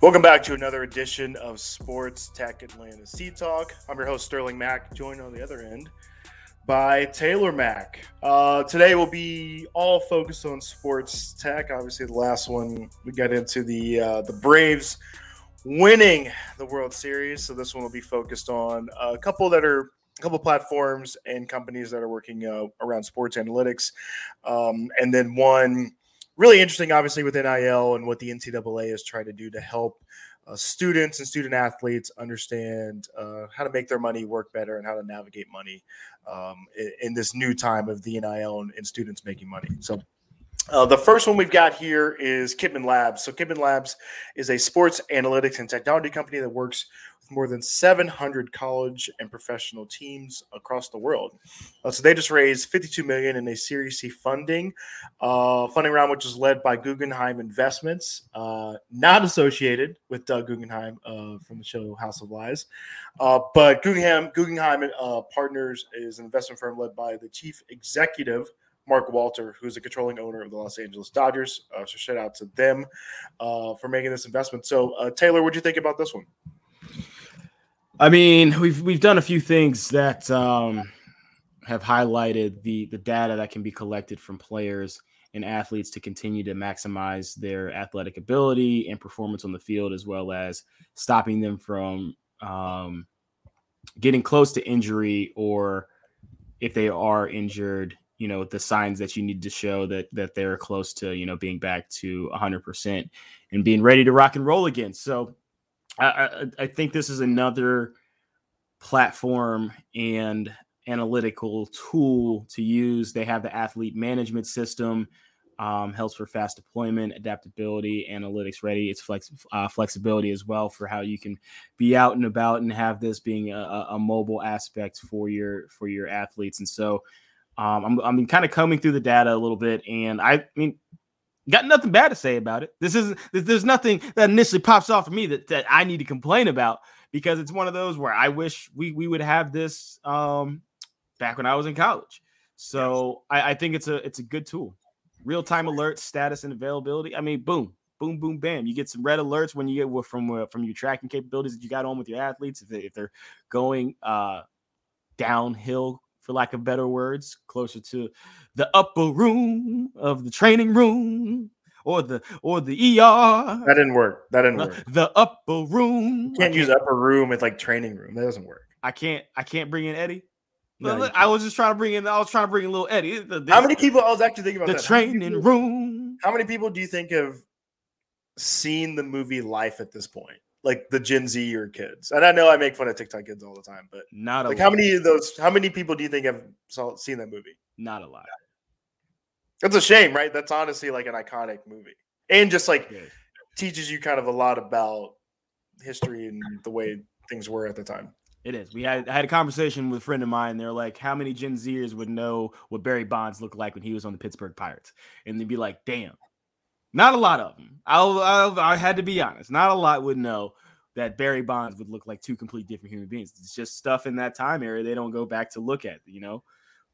Welcome back to another edition of Sports Tech Atlanta Seed Talk. I'm your host, Sterling Mack, joined on the other end by Taylor Mack. Uh, today will be all focused on sports tech. Obviously, the last one we got into the uh, the Braves winning the World Series. So this one will be focused on a couple that are a couple platforms and companies that are working uh, around sports analytics, um, and then one really interesting, obviously, with NIL and what the NCAA is trying to do to help uh, students and student athletes understand uh, how to make their money work better and how to navigate money um, in, in, this new time of the NIL and, and students making money. So. Uh, the first one we've got here is Kitman Labs. So, Kitman Labs is a sports analytics and technology company that works more than 700 college and professional teams across the world. Uh, so they just raised 52 million in a Series C funding uh, funding round, which was led by Guggenheim Investments, uh, not associated with Doug Guggenheim uh, from the show House of Lies, uh, but Guggenheim Guggenheim uh, Partners is an investment firm led by the chief executive. Mark Walter, who's the controlling owner of the Los Angeles Dodgers. so shout out to them for making this investment. So, Taylor, what do you think about this one? I mean, we've we've done a few things that um, have highlighted the the data that can be collected from players and athletes to continue to maximize their athletic ability and performance on the field, as well as stopping them from um, getting close to injury or if they are injured, you know, the signs that you need to show that that they're close to, you know, being back to 100% and being ready to rock and roll again. So I, I, think this is another platform and analytical tool to use. They have the athlete management system, um, helps for fast deployment, adaptability, analytics ready. It's flex, uh, flexibility as well for how you can be out and about and have this being a, a mobile aspect for your for your athletes. And so, um, I'm I'm kind of combing through the data a little bit, and I, I mean, Got nothing bad to say about it. This isn't. There's nothing that initially pops off to me that, that I need to complain about because it's one of those where I wish we we would have this um, back when I was in college. So yes. I, I think it's a it's a good tool. Real time alerts, status, and availability. I mean, boom, boom, boom, bam. You get some red alerts when you get from uh, from your tracking capabilities that you got on with your athletes if, they, if they're going uh, downhill for lack of better words, closer to the upper room of the training room or the or the ER. That didn't work. That didn't work. The upper room. You can't use upper room with like training room. That doesn't work. I can't. I can't bring in Eddie. No, I was just trying to bring in. I was trying to bring in little Eddie. The, How many people? I was actually thinking about the that. training how people, room. How many people do you think have seen the movie Life at this point? Like the Gen Z or kids. And I know I make fun of TikTok kids all the time, but not like lot. how many of those? How many people do you think have saw, seen that movie? Not a lot. It's a shame, right? That's honestly like an iconic movie, and just like yeah. teaches you kind of a lot about history and the way things were at the time. It is. We had I had a conversation with a friend of mine. They're like, how many Gen Zers would know what Barry Bonds looked like when he was on the Pittsburgh Pirates? And they'd be like, damn, not a lot of them. I'll, I'll, i had to be honest. Not a lot would know that Barry Bonds would look like two complete different human beings. It's just stuff in that time area they don't go back to look at. You know,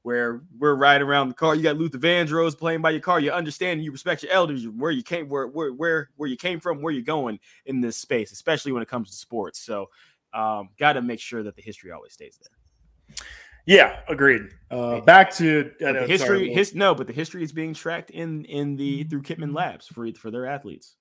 where we're riding around the car. You got Luther Vandross playing by your car. You understand. You respect your elders. Where you came, where where where where you came from, where you're going in this space, especially when it comes to sports. So, um, got to make sure that the history always stays there. Yeah, agreed. Uh, back to know, history. Sorry, his no, but the history is being tracked in in the through Kitman Labs for for their athletes.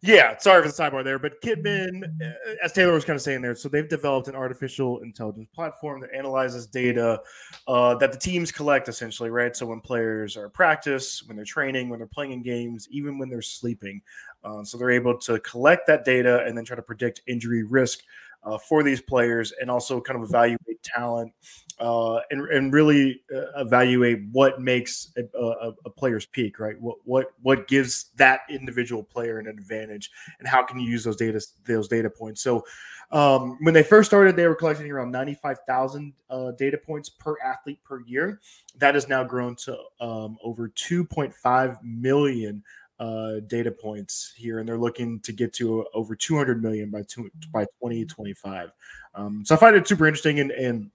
Yeah, sorry for the sidebar there, but Kitman, uh, as Taylor was kind of saying there, so they've developed an artificial intelligence platform that analyzes data uh, that the teams collect, essentially, right? So when players are practice, when they're training, when they're playing in games, even when they're sleeping, uh, so they're able to collect that data and then try to predict injury risk uh, for these players and also kind of evaluate talent uh, and, and really uh, evaluate what makes a, a, a, player's peak, right? What what what gives that individual player an advantage, and how can you use those data those data points? So, um, when they first started, they were collecting around ninety five thousand uh, data points per athlete per year. That has now grown to um, over two point five million uh, data points here, and they're looking to get to over 200 million by two, by 2025. Um, so I find it super interesting, and, and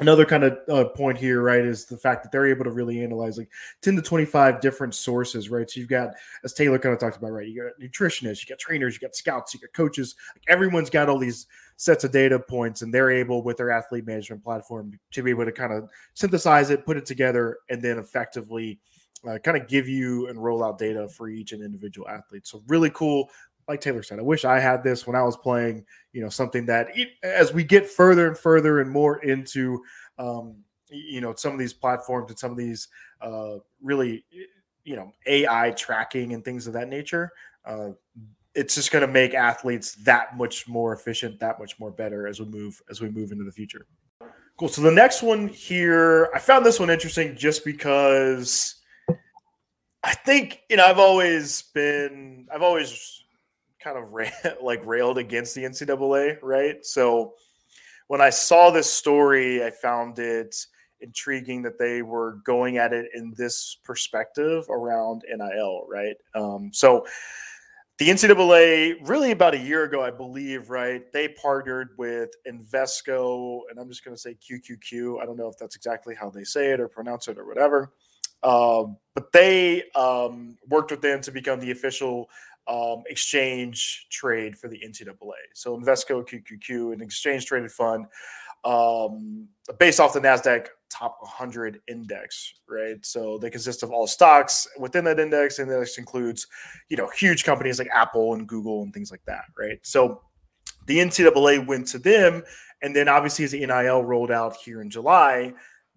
another kind of uh, point here, right, is the fact that they're able to really analyze like 10 to 25 different sources, right? So you've got, as Taylor kind of talked about, right, you got nutritionists, you got trainers, you got scouts, you got coaches. Like everyone's got all these sets of data points, and they're able with their athlete management platform to be able to kind of synthesize it, put it together, and then effectively. Uh, kind of give you and roll out data for each and individual athlete. So really cool like Taylor said, I wish I had this when I was playing, you know, something that it, as we get further and further and more into, um, you know, some of these platforms and some of these uh, really, you know, AI tracking and things of that nature, uh, it's just going to make athletes that much more efficient, that much more better as we move as we move into the future. Cool. So the next one here, I found this one interesting just because I think you know I've always been I've always kind of ran, like railed against the NCAA, right? So when I saw this story, I found it intriguing that they were going at it in this perspective around NIL, right? Um, so the NCAA, really about a year ago, I believe, right? They partnered with Invesco, and I'm just going to say QQQ. I don't know if that's exactly how they say it or pronounce it or whatever. Um, but they um, worked with them to become the official um, exchange trade for the NCAA. So Invesco QQQ, an exchange traded fund um, based off the NASDAQ top 100 index, right? So they consist of all stocks within that index, and this includes, you know, huge companies like Apple and Google and things like that, right? So the NCAA went to them, and then obviously as the NIL rolled out here in July,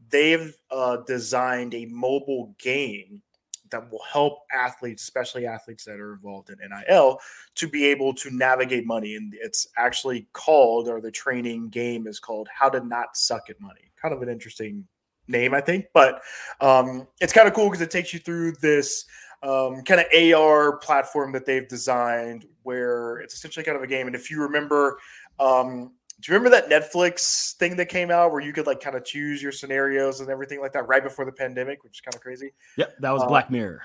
they've uh, designed a mobile game that will help athletes, especially athletes that are involved in NIL, to be able to navigate money. And it's actually called, or the training game is called How to Not Suck at Money. Kind of an interesting name, I think, but um, it's kind of cool because it takes you through this um, kind of AR platform that they've designed where it's essentially kind of a game. And if you remember, um, do you remember that Netflix thing that came out where you could like kind of choose your scenarios and everything like that right before the pandemic, which is kind of crazy? Yep, that was uh, Black Mirror.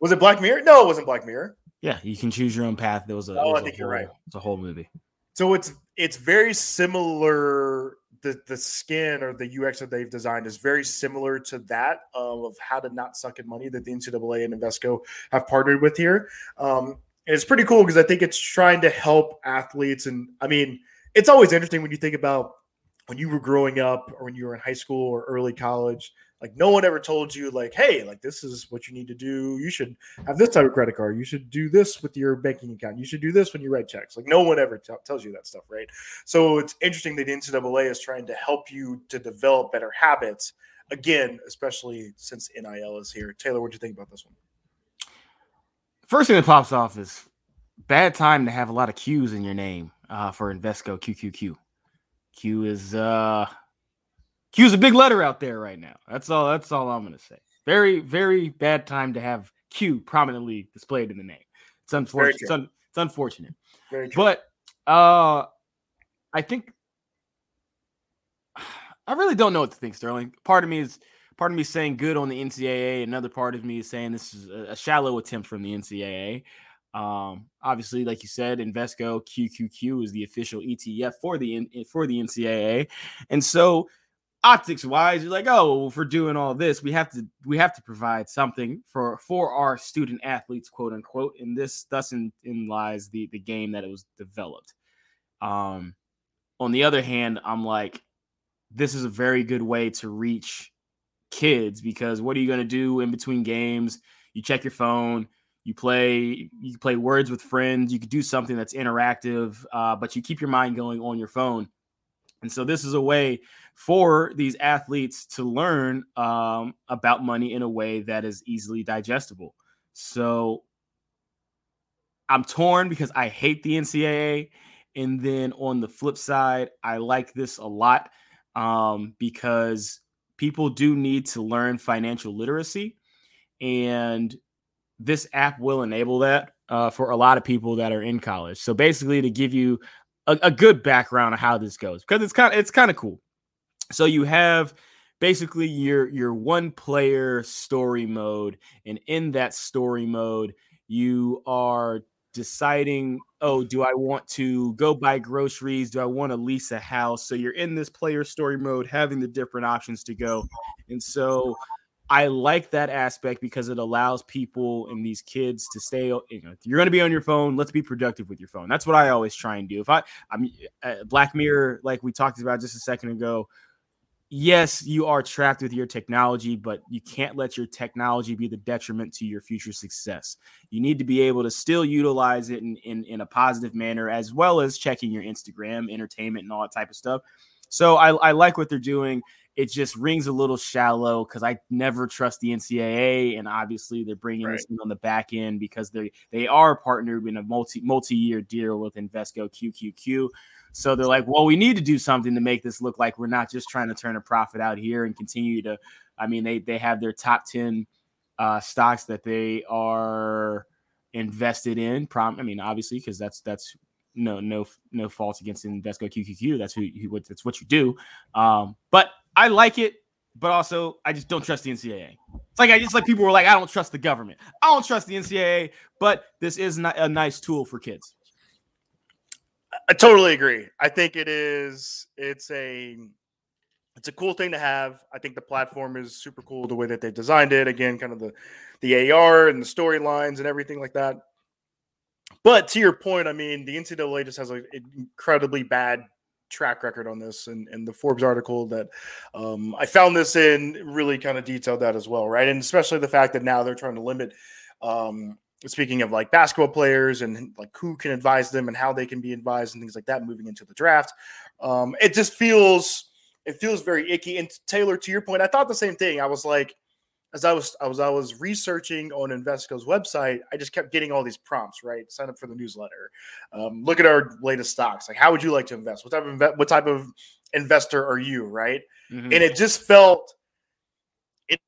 Was it Black Mirror? No, it wasn't Black Mirror. Yeah, you can choose your own path. There was a. Oh, was I think whole, you're right. It's a whole movie. So it's it's very similar. The the skin or the UX that they've designed is very similar to that of how to not suck at money that the NCAA and Invesco have partnered with here. Um, and it's pretty cool because I think it's trying to help athletes. And I mean, it's always interesting when you think about when you were growing up or when you were in high school or early college like no one ever told you like hey like this is what you need to do. You should have this type of credit card. You should do this with your banking account. You should do this when you write checks. Like no one ever t- tells you that stuff right? So it's interesting that the ncaa is trying to help you to develop better habits again especially since nil is here. Taylor what do you think about this one? First thing that pops off is bad time to have a lot of q's in your name uh, for Invesco QQQ. Q is uh Q is a big letter out there right now. That's all. That's all I'm gonna say. Very, very bad time to have Q prominently displayed in the name. It's unfortunate. It's, un- it's, unfortunate. But uh, I think I really don't know what to think, Sterling. Part of me is part of me saying good on the NCAA. Another part of me is saying this is a shallow attempt from the NCAA. Um, obviously, like you said, Invesco QQQ is the official ETF for the for the NCAA, and so optics wise, you're like, oh, for doing all this, we have to we have to provide something for for our student athletes, quote unquote. And this thus in, in lies the the game that it was developed. Um, on the other hand, I'm like, this is a very good way to reach kids because what are you going to do in between games? You check your phone you play you play words with friends you could do something that's interactive uh, but you keep your mind going on your phone. And so this is a way for these athletes to learn um, about money in a way that is easily digestible. So i'm torn because i hate the ncaa and then on the flip side i like this a lot um, because people do need to learn financial literacy. And this app will enable that uh, for a lot of people that are in college. So basically, to give you a, a good background of how this goes, because it's kind of it's kind of cool. So you have basically your your one player story mode, and in that story mode, you are deciding, oh, do I want to go buy groceries? Do I want to lease a house? So you're in this player story mode, having the different options to go. And so I like that aspect because it allows people and these kids to stay. You know, you're going to be on your phone. Let's be productive with your phone. That's what I always try and do. If I, I'm uh, Black Mirror, like we talked about just a second ago, yes, you are trapped with your technology, but you can't let your technology be the detriment to your future success. You need to be able to still utilize it in, in, in a positive manner, as well as checking your Instagram, entertainment, and all that type of stuff. So I, I like what they're doing. It just rings a little shallow because I never trust the NCAA, and obviously they're bringing right. this in on the back end because they they are partnered in a multi multi year deal with Invesco QQQ. So they're like, well, we need to do something to make this look like we're not just trying to turn a profit out here and continue to. I mean, they they have their top ten uh, stocks that they are invested in. Prom, I mean, obviously, because that's that's no no no fault against Invesco QQQ. That's who, who that's what you do. Um, but I like it, but also I just don't trust the NCAA. It's like I just like people were like, I don't trust the government. I don't trust the NCAA, but this is not a nice tool for kids. I totally agree. I think it is. It's a. It's a cool thing to have. I think the platform is super cool the way that they designed it. Again, kind of the, the AR and the storylines and everything like that. But to your point, I mean, the NCAA just has an incredibly bad track record on this, and, and the Forbes article that um, I found this in really kind of detailed that as well, right? And especially the fact that now they're trying to limit um, speaking of like basketball players and like who can advise them and how they can be advised and things like that moving into the draft um, it just feels it feels very icky and taylor to your point i thought the same thing i was like as i was i was i was researching on Invesco's website i just kept getting all these prompts right? Sign up for the newsletter. Um, look at our latest stocks. Like how would you like to invest? What type of inve- what type of investor are you right? Mm-hmm. and it just felt it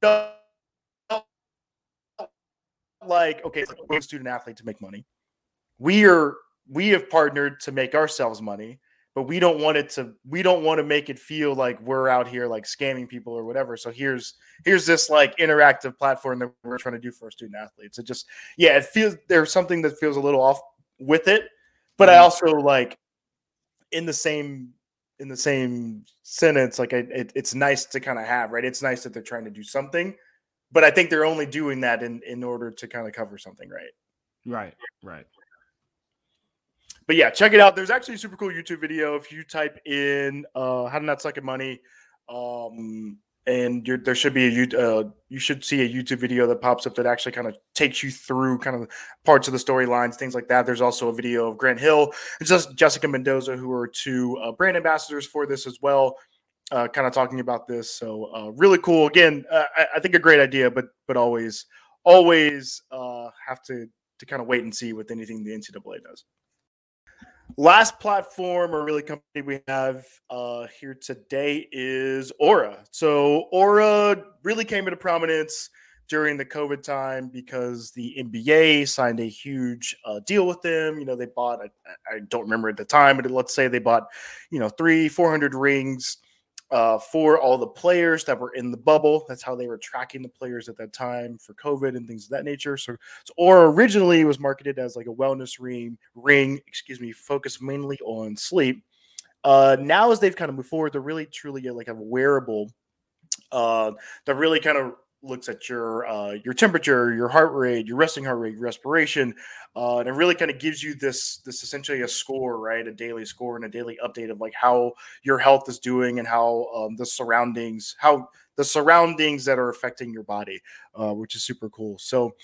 felt like okay, we're a student athlete to make money. We are we have partnered to make ourselves money, but we don't want it to we don't want to make it feel like we're out here like scamming people or whatever. So here's here's this like interactive platform that we're trying to do for student athletes. It just yeah, it feels there's something that feels a little off with it, but mm-hmm. I also like in the same in the same sentence like it, it's nice to kind of have right it's nice that they're trying to do something but I think they're only doing that in in order to kind of cover something, right? Right, right. But yeah, check it out. There's actually a super cool YouTube video. If you type in uh, "How to Not Suck at Money," um, and there should be a uh, you should see a YouTube video that pops up that actually kind of takes you through kind of parts of the storylines, things like that. There's also a video of Grant Hill and just Jessica Mendoza, who are two uh, brand ambassadors for this as well uh, kind of talking about this. So uh, really cool. Again, uh, I, I, think a great idea, but but always always uh, have to to kind of wait and see with anything the NCAA does. Last platform or really company we have uh, here today is Oura. So Oura really came into prominence during the COVID time because the NBA signed a huge uh, deal with them. You know, they bought, I, I, don't remember at the time, but let's say they bought, you know, three, 400 rings uh, for all the players that were in the bubble. That's how they were tracking the players at that time for COVID and things of that nature. So, so Oura originally was marketed as like a wellness ring, ring, excuse me, focused mainly on sleep. Uh, now as they've kind of moved forward, they're really truly like a wearable uh, that really kind of looks at your uh, your temperature, your heart rate, your resting heart rate, your respiration, uh, and it really kind of gives you this this essentially a score, right? A daily score and a daily update of like how your health is doing and how um, the surroundings, how the surroundings that are affecting your body, uh, which is super cool. So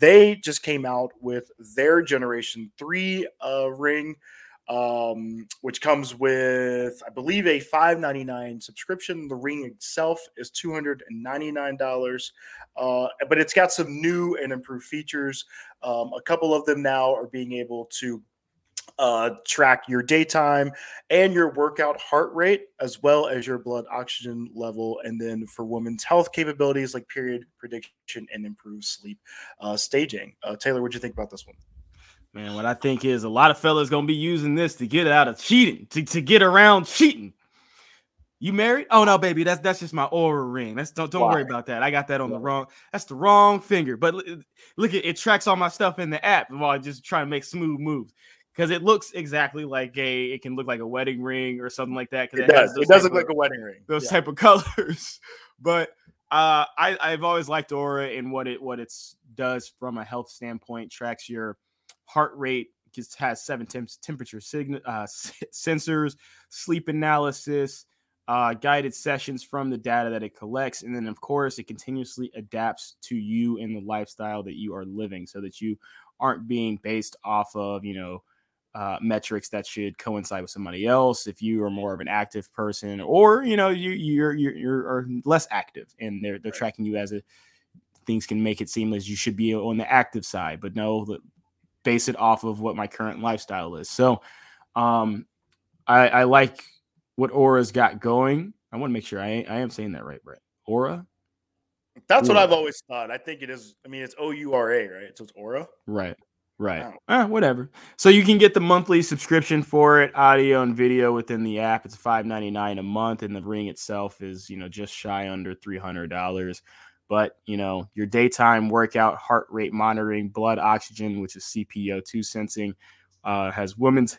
they just came out with their Generation Three uh, ring um, which comes with, I believe, a five ninety nine subscription. The ring itself is two hundred and ninety nine dollars, uh, but it's got some new and improved features. Um, a couple of them now are being able to uh, track your daytime and your workout heart rate, as well as your blood oxygen level. And then for women's health capabilities like period prediction and improved sleep uh, staging. Uh, Taylor, what do you think about this one? Man, what I think is a lot of fellas gonna be using this to get out of cheating, to, to get around cheating. You married? Oh no, baby, that's that's just my Oura ring. That's don't don't Why? worry about that. I got that on Why? the wrong. That's the wrong finger. But look at it tracks all my stuff in the app while I just trying to make smooth moves because it looks exactly like a. It can look like a wedding ring or something like that. It, it does. It does look of, like a wedding ring. Those yeah. type of colors, but uh, I I've always liked Oura and what it what it does from a health standpoint. Tracks your heart rate, just has seven temps, temperature sign, uh, sensors, sleep analysis uh, guided sessions from the data that it collects. And then, of course, it continuously adapts to you and the lifestyle that you are living so that you aren't being based off of, you know, uh, metrics that should coincide with somebody else. If you are more of an active person, or you know you you're you're, you're less active, and they're they're right. tracking you as a things can make it seem as you should be on the active side, but no, base it off of what my current lifestyle is. So, um, I, I like what Oura's got going. I want to make sure I, I am saying that right, Brett. Oura? That's Oura. what I've always thought. I think it is. I mean, it's O U R A, right? So it's Oura. Right. Right. Ah, whatever. So you can get the monthly subscription for it, audio and video within the app. It's five ninety nine a month, and the ring itself is you know just shy under three hundred dollars. But you know your daytime workout, heart rate monitoring, blood oxygen, which is SpO two sensing, uh, has women's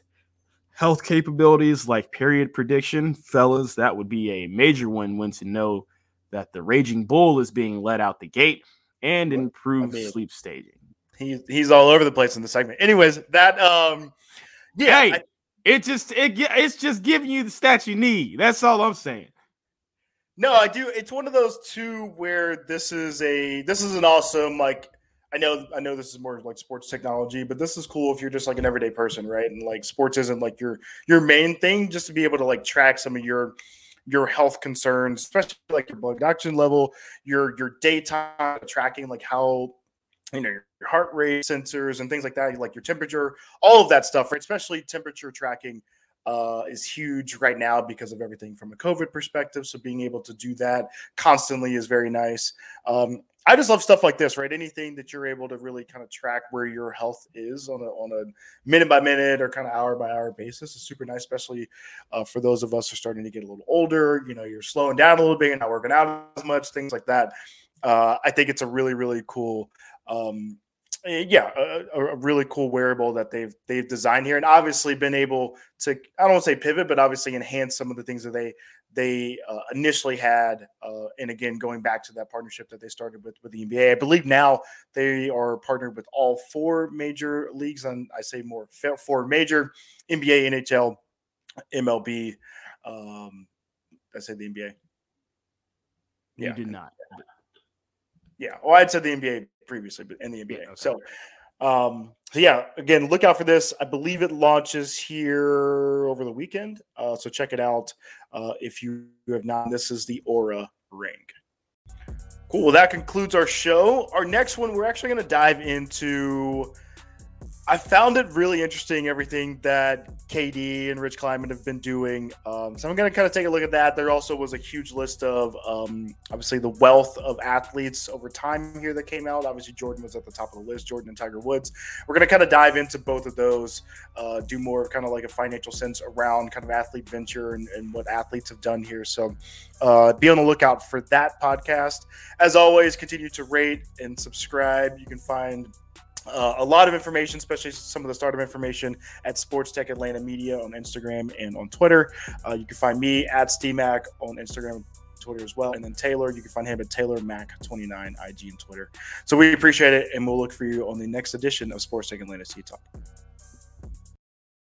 health capabilities like period prediction, fellas, that would be a major win when to know that the Raging Bull is being let out the gate and improved I mean, sleep staging. He's he's all over the place in the segment. Anyways, that um yeah, hey, I, it just it it's just giving you the stats you need. That's all I'm saying. No, I do. It's one of those two where this is a this is an awesome like I know I know this is more like sports technology, but this is cool if you're just like an everyday person, right? And like sports isn't like your your main thing, just to be able to like track some of your your health concerns, especially like your blood oxygen level, your your daytime tracking, like how you know your heart rate sensors and things like that, like your temperature, all of that stuff, right? Especially temperature tracking uh, is huge right now because of everything from a COVID perspective. So being able to do that constantly is very nice. Um, I just love stuff like this, right? Anything that you're able to really kind of track where your health is on a on a minute by minute or kind of hour by hour basis is super nice, especially uh, for those of us who are starting to get a little older. You know, you're slowing down a little bit, you're not working out as much, things like that. Uh, I think it's a really really cool um, yeah, a, a, really cool wearable that they've they've designed here, and obviously been able to I don't want to say pivot, but obviously enhance some of the things that they they uh, initially had. Uh, and again, going back to that partnership that they started with with the NBA, I believe now they are partnered with all four major leagues, and I say more four major NBA, NHL, MLB. Um, I said the NBA. Yeah, you did not. Yeah, well, I'd said the NBA previously, but in the NBA. Okay. So, um, so yeah, again, look out for this. I believe it launches here over the weekend. Uh, so check it out uh, if you have not. This is the Oura Ring. Cool. Well, that concludes our show. Our next one, we're actually going to dive into I found it really interesting everything that KD and Rich Kleiman have been doing. Um, so I'm going to kind of take a look at that. There also was a huge list of um, obviously the wealth of athletes over time here that came out. Obviously, Jordan was at the top of the list, Jordan and Tiger Woods. We're going to kind of dive into both of those, uh, do more of kind of like a financial sense around kind of athlete venture and, and what athletes have done here. So uh, be on the lookout for that podcast. As always, continue to rate and subscribe. You can find uh, a lot of information, especially some of the startup information at Sports Tech Atlanta Media on Instagram and on Twitter. Uh, you can find me at SteveMac on Instagram Twitter as well. And then Taylor, you can find him at Taylor Mac 29 IG and Twitter. So we appreciate it, and we'll look for you on the next edition of Sports Tech Atlanta Seed Talk.